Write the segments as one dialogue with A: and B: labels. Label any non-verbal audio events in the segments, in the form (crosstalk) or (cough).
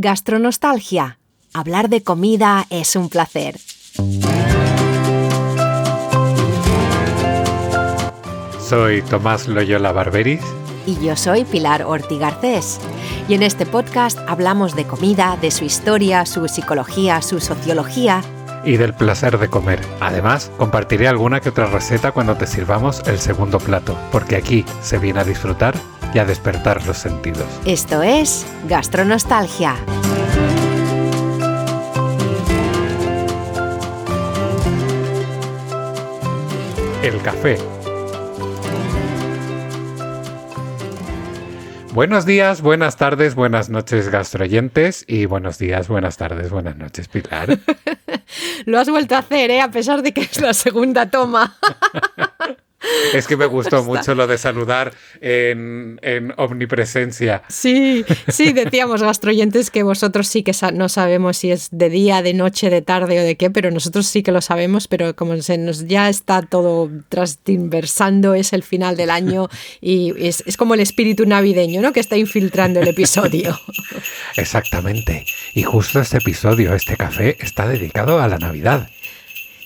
A: Gastronostalgia. Hablar de comida es un placer.
B: Soy Tomás Loyola Barberis.
A: Y yo soy Pilar Orti Garcés. Y en este podcast hablamos de comida, de su historia, su psicología, su sociología.
B: Y del placer de comer. Además, compartiré alguna que otra receta cuando te sirvamos el segundo plato, porque aquí se viene a disfrutar y a despertar los sentidos.
A: Esto es Gastronostalgia.
B: El café. Buenos días, buenas tardes, buenas noches gastroyentes y buenos días, buenas tardes, buenas noches Pilar. (laughs)
A: Lo has vuelto a hacer, ¿eh? a pesar de que es la segunda toma. (laughs)
B: Es que me gustó mucho lo de saludar en, omnipresencia.
A: Sí, sí, decíamos gastroyentes que vosotros sí que no sabemos si es de día, de noche, de tarde o de qué, pero nosotros sí que lo sabemos, pero como se nos ya está todo transversando, es el final del año y es, es como el espíritu navideño, ¿no? Que está infiltrando el episodio.
B: Exactamente. Y justo este episodio, este café, está dedicado a la Navidad.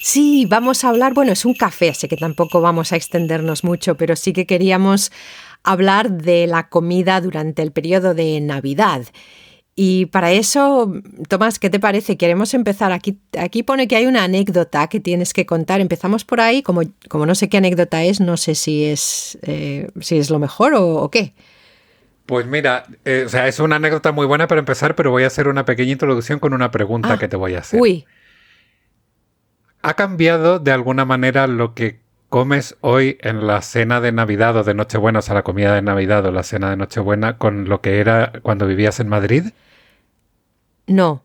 A: Sí, vamos a hablar, bueno, es un café, así que tampoco vamos a extendernos mucho, pero sí que queríamos hablar de la comida durante el periodo de Navidad. Y para eso, Tomás, ¿qué te parece? Queremos empezar. Aquí, aquí pone que hay una anécdota que tienes que contar. Empezamos por ahí. Como, como no sé qué anécdota es, no sé si es, eh, si es lo mejor o, qué.
B: Pues mira, eh, o sea, es una anécdota muy buena para empezar, pero voy a hacer una pequeña introducción con una pregunta ah, que te voy a hacer.
A: Uy.
B: ¿Ha cambiado de alguna manera lo que comes hoy en la cena de Navidad o de Nochebuena, o sea, la comida de Navidad o la cena de Nochebuena, con lo que era cuando vivías en Madrid?
A: No,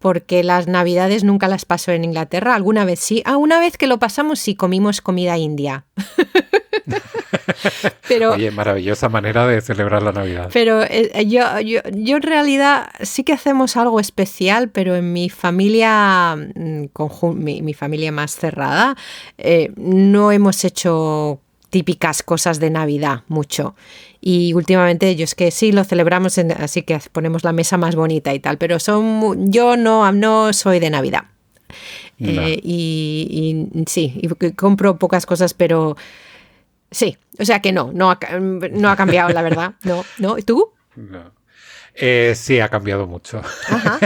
A: porque las Navidades nunca las paso en Inglaterra. Alguna vez sí. Ah, una vez que lo pasamos sí comimos comida india. (laughs) (laughs)
B: pero, Oye, maravillosa manera de celebrar la Navidad.
A: Pero eh, yo, yo, yo, en realidad sí que hacemos algo especial, pero en mi familia, mm, mi, mi familia más cerrada, eh, no hemos hecho típicas cosas de Navidad mucho. Y últimamente yo es que sí lo celebramos, así que ponemos la mesa más bonita y tal, pero son yo no, no soy de Navidad. Eh, y, y, sí, y compro pocas cosas, pero Sí, o sea que no, no ha, no ha cambiado, la verdad. (laughs) No, no. ¿Y tú?
B: No. Eh, sí, ha cambiado mucho.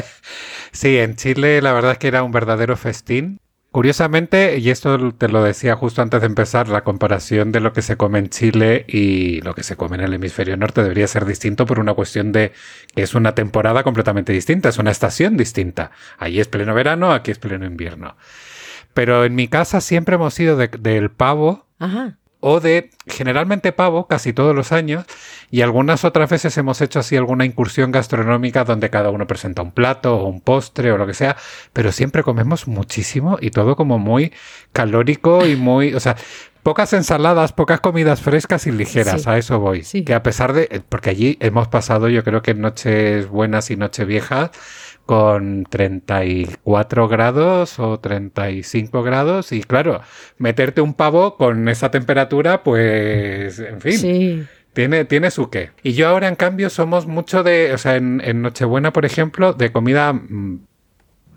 B: (laughs) sí, en Chile la verdad es que era un verdadero festín. Curiosamente, y esto te lo decía justo antes de empezar, la comparación de lo que se come en Chile y lo que se come en el hemisferio norte debería ser distinto por una cuestión de que es una temporada completamente distinta, es una estación distinta. Allí es pleno verano, aquí es pleno invierno. Pero en mi casa siempre hemos ido del pavo Ajá o de generalmente pavo casi todos los años y algunas otras veces hemos hecho así alguna incursión gastronómica donde cada uno presenta un plato o un postre o lo que sea, pero siempre comemos muchísimo y todo como muy calórico y muy, o sea, pocas ensaladas, pocas comidas frescas y ligeras, a eso voy. Que a pesar de, porque allí hemos pasado yo creo que noches buenas y noches viejas con 34 grados o 35 grados y claro, meterte un pavo con esa temperatura, pues, en fin. Tiene, tiene su qué. Y yo ahora, en cambio, somos mucho de, o sea, en, Nochebuena, por ejemplo, de comida mm,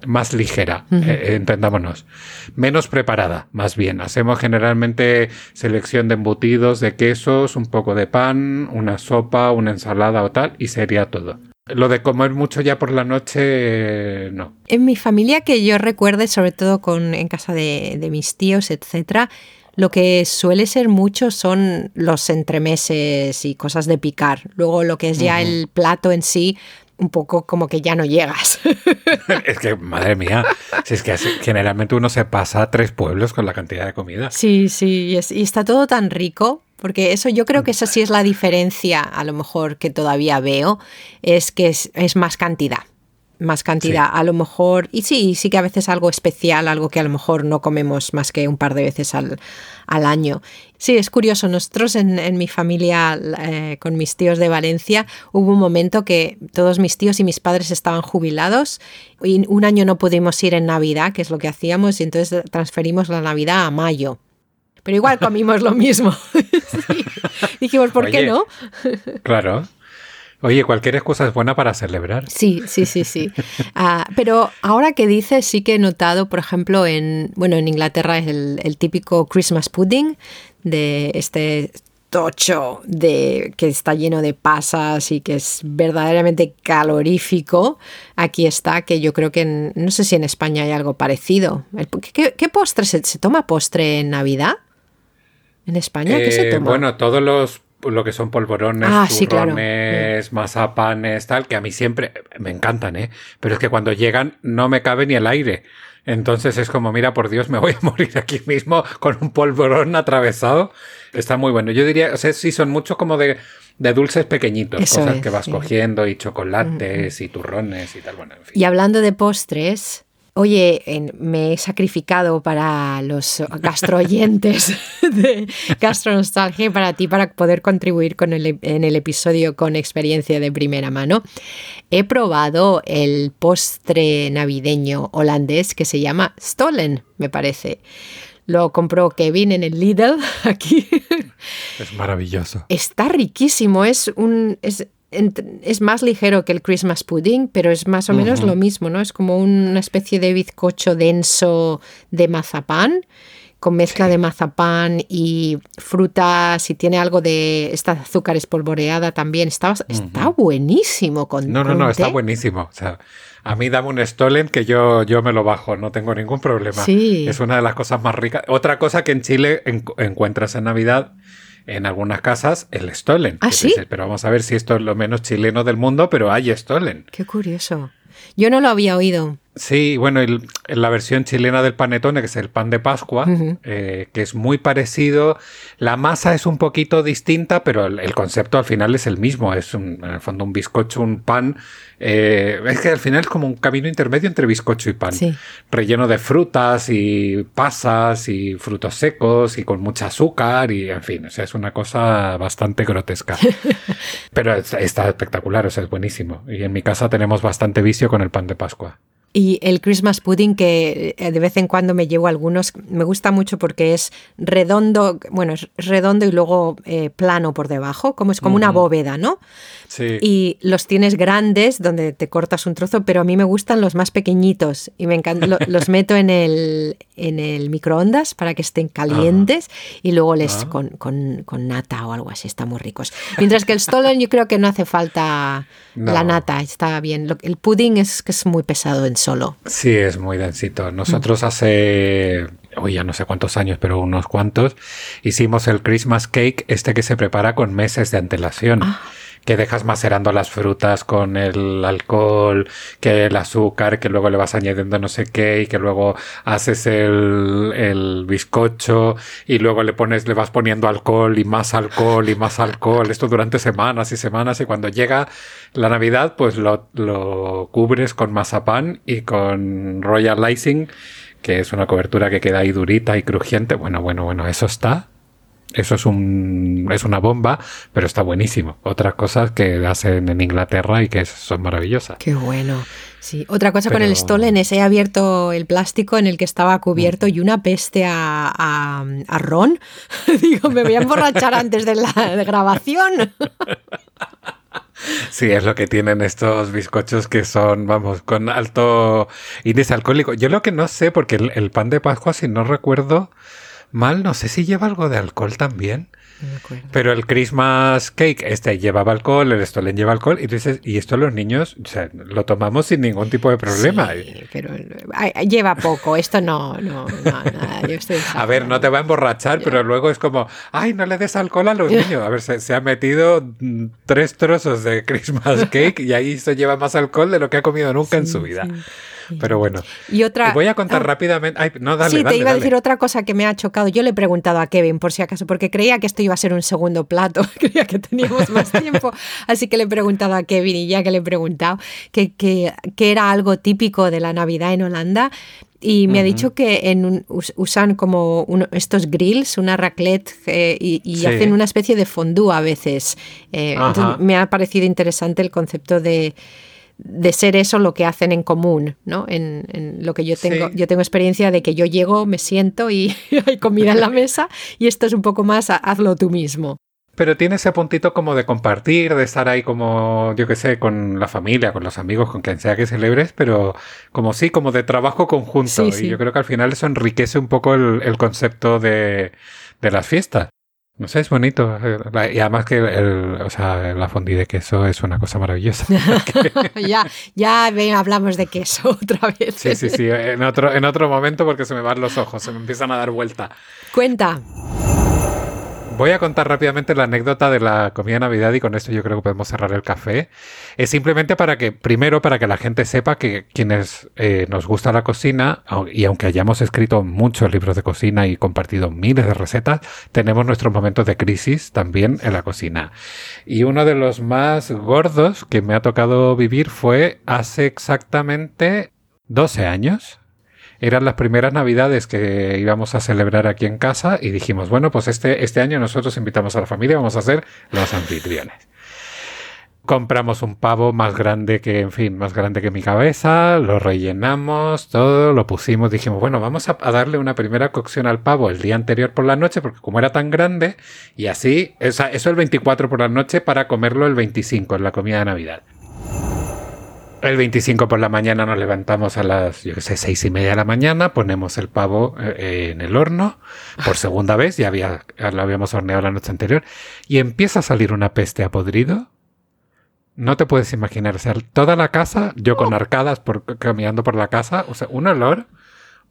B: más ligera, eh, entendámonos. Menos preparada, más bien. Hacemos generalmente selección de embutidos, de quesos, un poco de pan, una sopa, una ensalada o tal, y sería todo. Lo de comer mucho ya por la noche, no.
A: En mi familia que yo recuerde, sobre todo con, en casa de, mis tíos, etcétera, lo que suele ser mucho son los entremeses y cosas de picar. Luego lo que es ya el plato en sí, un poco como que ya no llegas. (laughs)
B: es que, madre mía, si es que generalmente uno se pasa a tres pueblos con la cantidad de comida.
A: Sí, sí, y está todo tan rico porque eso yo creo que esa sí es la diferencia, a lo mejor que todavía veo, es que es, más cantidad. Más cantidad, a lo mejor, y sí, sí que a veces algo especial, algo que a lo mejor no comemos más que un par de veces al, año. Sí, es curioso, nosotros en, mi familia, eh, con mis tíos de Valencia, hubo un momento que todos mis tíos y mis padres estaban jubilados y un año no pudimos ir en Navidad, que es lo que hacíamos, y entonces transferimos la Navidad a mayo pero igual (laughs) comimos lo mismo. (laughs) Dijimos, ¿por qué no?
B: claro. Oye, cualquier excusa es buena para celebrar.
A: Sí, sí, sí, sí. (laughs) Ah, pero ahora que dices, sí que he notado, por ejemplo, en, bueno, en Inglaterra es el, típico Christmas pudding de este tocho de que está lleno de pasas y que es verdaderamente calorífico. Aquí está, que yo creo que no sé si en España hay algo parecido. ¿Qué, postre se, toma postre en Navidad? ¿En España qué se
B: eh,
A: toma?
B: Bueno, todos los lo que son polvorones,
A: ah,
B: turrones, mazapanes, tal, que a mí siempre me encantan, ¿eh? Pero es que cuando llegan no me cabe ni el aire. Entonces es como, mira, por Dios, me voy a (laughs) morir aquí mismo con un polvorón atravesado. Está muy bueno. Yo diría, o sea, sí, son muchos como de, de dulces pequeñitos, cosas que vas cogiendo y chocolates y turrones y tal. Bueno, en fin.
A: Y hablando de postres, Oye, me he sacrificado para los gastroyentes (laughs) de Gastronostalgia y para ti para poder contribuir con el, en el episodio con experiencia de primera mano. He probado el postre navideño holandés que se llama Stollen, me parece. Lo compró Kevin en el Lidl (laughs) aquí.
B: Es maravilloso.
A: Está riquísimo, es un es más ligero que el Christmas pudding, pero es más o menos lo mismo, ¿no? Es como una especie de bizcocho denso de mazapán, con mezcla de mazapán y frutas, y tiene algo de esta azúcar espolvoreada también. Está, está buenísimo con
B: No, no, no, está buenísimo. O sea, a mí dame un Stollen que yo, yo me lo bajo, no tengo ningún problema.
A: Sí.
B: Es una de las cosas más ricas. Otra cosa que en Chile encuentras en Navidad en algunas casas el Stollen.
A: ¿Ah, sí?
B: pero vamos a ver si esto es lo menos chileno del mundo, pero hay Stollen.
A: Qué curioso. Yo no lo había oído.
B: Sí, bueno, el, la versión chilena del panetone, que es el pan de Pascua, eh, que es muy parecido. La masa es un poquito distinta, pero el, concepto al final es el mismo. Es un, en el fondo un bizcocho, un pan. Eh, es que al final es como un camino intermedio entre bizcocho y pan. Relleno de frutas y pasas y frutos secos y con mucha azúcar y en fin, o sea, es una cosa bastante grotesca. (laughs) pero está espectacular, o sea, es buenísimo. Y en mi casa tenemos bastante vicio con el pan de Pascua.
A: Y el Christmas pudding, que eh, de vez en cuando me llevo algunos, me gusta mucho porque es redondo, bueno, es redondo y luego eh, plano por debajo, como es como una bóveda, ¿no?
B: Sí.
A: Y los tienes grandes donde te cortas un trozo, pero a mí me gustan los más pequeñitos y me encanta, los (laughs) meto en el, en el microondas para que estén calientes y luego les ah. con, con, nata o algo así, están muy ricos. Mientras que el Stollen yo creo que no hace falta (laughs) la nata, está bien. El pudding es que es muy pesado en solo.
B: Sí, es muy densito. Nosotros hace, hoy ya no sé cuántos años, pero unos cuantos, hicimos el Christmas cake, este que se prepara con meses de antelación. Ah que dejas macerando las frutas con el alcohol, que el azúcar, que luego le vas añadiendo no sé qué y que luego haces el, el bizcocho y luego le pones, le vas poniendo alcohol y más alcohol y más alcohol, esto durante semanas y semanas y cuando llega la Navidad pues lo, lo cubres con mazapán y con royal icing que es una cobertura que queda ahí durita y crujiente. Bueno, bueno, bueno, eso está eso es, un, es una bomba, pero está buenísimo. Otras cosas que hacen en Inglaterra y que son maravillosas.
A: Qué bueno. Sí, otra cosa con el Stollen es he abierto el plástico en el que estaba cubierto y una peste a, a, ron. (laughs) Digo, me voy a emborrachar antes de la grabación. (laughs)
B: Sí, es lo que tienen estos bizcochos que son, vamos, con alto índice alcohólico. Yo lo que no sé, porque el pan de Pascua, si no recuerdo, mal, no sé si lleva algo de alcohol también. Pero el Christmas cake, este llevaba alcohol, el Stolen lleva alcohol, y dices, y esto los niños, o sea, lo tomamos sin ningún tipo de problema.
A: pero lleva poco, esto no, no, no, nada,
B: A ver, no te va a emborrachar, pero luego es como, ay, no le des alcohol a los niños. A ver, se, ha metido mm, tres trozos de Christmas (laughs) cake y ahí se lleva más alcohol de lo que ha comido nunca en su vida. Pero bueno.
A: Y otra.
B: voy a contar ah, rápidamente. no, dale,
A: sí, te iba a decir otra cosa que me ha chocado. Yo le he preguntado a Kevin, por si acaso, porque creía que esto iba a ser un segundo plato. (laughs) creía que teníamos más tiempo. Así que le he preguntado a Kevin y ya que le he preguntado que, que, era algo típico de la Navidad en Holanda. Y me ha dicho que en usan como estos grills, una raclette, eh, y, hacen una especie de fondue a veces. Eh, entonces me ha parecido interesante el concepto de, de ser eso lo que hacen en común, ¿no? En, lo que yo tengo, yo tengo experiencia de que yo llego, me siento y (laughs) hay comida en la mesa y esto es un poco más hazlo tú mismo.
B: pero tiene ese puntito como de compartir, de estar ahí como, yo qué sé, con la familia, con los amigos, con quien sea que celebres, pero como sí, como de trabajo conjunto. Y yo creo que al final eso enriquece un poco el, concepto de, de las fiestas. No sé, es bonito. Y además que el, o sea, la fondue de queso es una cosa maravillosa. (laughs)
A: ya, ya hablamos de queso (laughs) otra vez.
B: Sí, sí, sí. En otro, en otro momento porque se me van los ojos, se me empiezan a dar vuelta.
A: Cuenta.
B: Voy a contar rápidamente la anécdota de la comida de Navidad y con esto yo creo que podemos cerrar el café. Es simplemente para que, primero, para que la gente sepa que quienes eh, nos gusta la cocina, y aunque hayamos escrito muchos libros de cocina y compartido miles de recetas, tenemos nuestros momentos de crisis también en la cocina. Y uno de los más gordos que me ha tocado vivir fue hace exactamente 12 años eran las primeras navidades que íbamos a celebrar aquí en casa y dijimos, bueno, pues este, este año nosotros invitamos a la familia, vamos a ser los anfitriones. Compramos un pavo más grande que, en fin, más grande que mi cabeza, lo rellenamos, todo, lo pusimos, dijimos, bueno, vamos a, darle una primera cocción al pavo el día anterior por la noche, porque como era tan grande, y así, eso el 24 por la noche para comerlo el 25 en la comida de Navidad. El 25 por la mañana nos levantamos a las, yo qué sé, seis y media de la mañana, ponemos el pavo eh, en el horno por (laughs) segunda vez, ya, había, lo habíamos horneado la noche anterior, y empieza a salir una peste a podrido. No te puedes imaginar, o sea, toda la casa, yo con arcadas por, caminando por la casa, o sea, un olor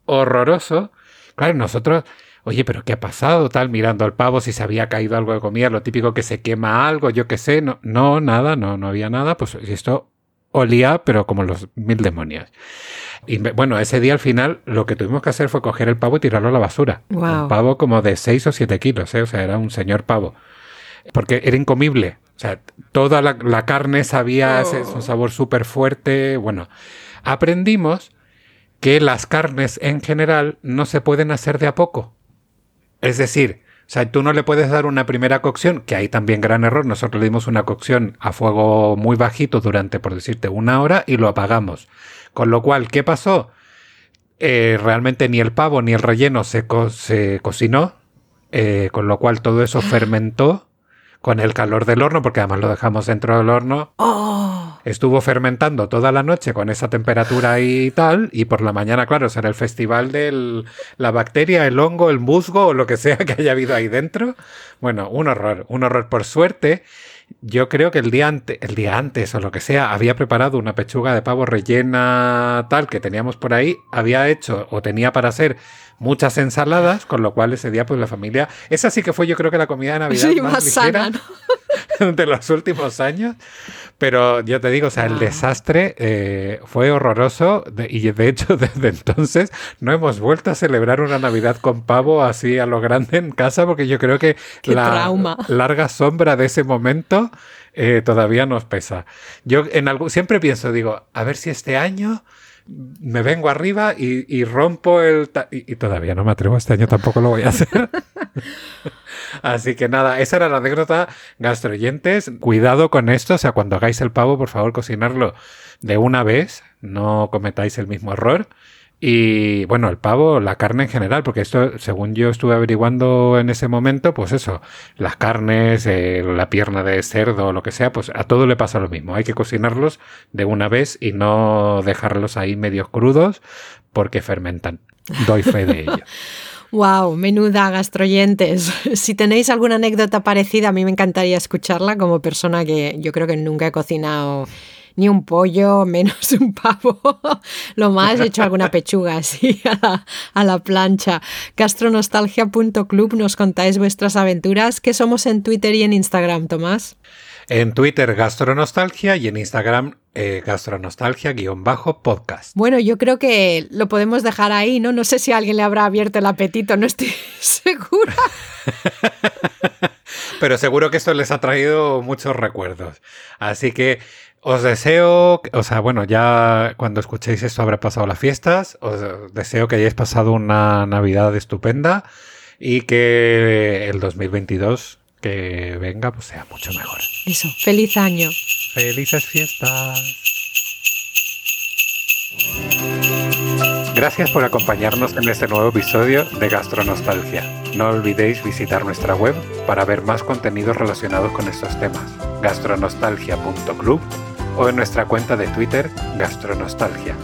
B: horroroso. Claro, nosotros, oye, pero ¿qué ha pasado? Tal, mirando al pavo, si se había caído algo de comida, lo típico que se quema algo, yo qué sé, no, no, nada, no, no había nada, pues esto olía, pero como los mil demonios. Y bueno, ese día al final lo que tuvimos que hacer fue coger el pavo y tirarlo a la basura. Un pavo como de 6 o 7 kilos, ¿eh? o sea, era un señor pavo. Porque era incomible. O sea, toda la, carne sabía oh. un sabor súper fuerte. Bueno, aprendimos que las carnes en general no se pueden hacer de a poco. Es decir, sea, tú no le puedes dar una primera cocción, que hay también gran error. Nosotros le dimos una cocción a fuego muy bajito durante, por decirte, una hora y lo apagamos. Con lo cual, ¿qué pasó? Eh, realmente ni el pavo ni el relleno se, se cocinó, eh, con lo cual todo eso fermentó con el calor del horno, porque además lo dejamos dentro del horno.
A: Oh.
B: Estuvo fermentando toda la noche con esa temperatura y tal, y por la mañana, claro, será el festival de la bacteria, el hongo, el musgo o lo que sea que haya habido ahí dentro. Bueno, un horror, un horror por suerte. Yo creo que el día, el día antes o lo que sea había preparado una pechuga de pavo rellena tal que teníamos por ahí, había hecho o tenía para hacer muchas ensaladas, con lo cual ese día pues la familia, esa sí que fue yo creo que la comida de Navidad más, ligera (laughs) de los últimos años, pero yo te digo, o sea, el desastre eh, fue horroroso y de hecho (laughs) desde entonces no hemos vuelto a celebrar una Navidad con pavo así a lo grande en casa porque yo creo que la larga sombra de ese momento eh, todavía nos pesa. Yo en algo, siempre pienso, digo, a ver si este año me vengo arriba y, rompo el... Y, todavía no me atrevo, este año tampoco lo voy a hacer. (laughs) Así que nada, esa era la anécdota gastroyentes. Cuidado con esto, o sea, cuando hagáis el pavo, por favor, cocinarlo de una vez, no cometáis el mismo error. Y bueno, el pavo, la carne en general, porque esto, según yo estuve averiguando en ese momento, pues eso, las carnes, eh, la pierna de cerdo lo que sea, pues a todo le pasa lo mismo. Hay que cocinarlos de una vez y no dejarlos ahí medios crudos porque fermentan. Doy fe de ello. (laughs)
A: Wow, menuda gastroyentes. (laughs) Si tenéis alguna anécdota parecida, a mí me encantaría escucharla como persona que yo creo que nunca he cocinado ni un pollo, menos (laughs) un pavo. Lo más, he hecho alguna pechuga (laughs) así a la, plancha. Gastronostalgia.club nos contáis vuestras aventuras. ¿Qué somos en Twitter y en Instagram, Tomás?
B: En Twitter Gastronostalgia y en Instagram eh, Gastronostalgia-podcast.
A: Bueno, yo creo que lo podemos dejar ahí, ¿no? No sé si a alguien le habrá abierto el apetito, no estoy (laughs) segura.
B: Pero seguro que esto les ha traído muchos recuerdos. Así que os deseo, o sea, bueno, ya cuando escuchéis esto habrá pasado las fiestas. Os deseo que hayáis pasado una Navidad estupenda y que el 2022 que venga pues sea mucho mejor.
A: Eso, feliz año.
B: Felices fiestas. Gracias por acompañarnos en este nuevo episodio de Gastronostalgia. No olvidéis visitar nuestra web para ver más contenidos relacionados con estos temas, gastronostalgia.club o en nuestra cuenta de Twitter, Gastronostalgia.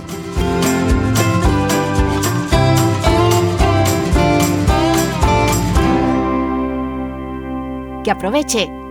C: Que aproveche